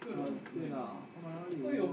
这个对的他有